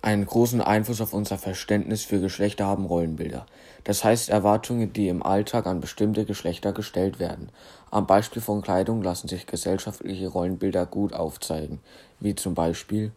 Einen großen Einfluss auf unser Verständnis für Geschlechter haben Rollenbilder, das heißt Erwartungen, die im Alltag an bestimmte Geschlechter gestellt werden. Am Beispiel von Kleidung lassen sich gesellschaftliche Rollenbilder gut aufzeigen, wie zum Beispiel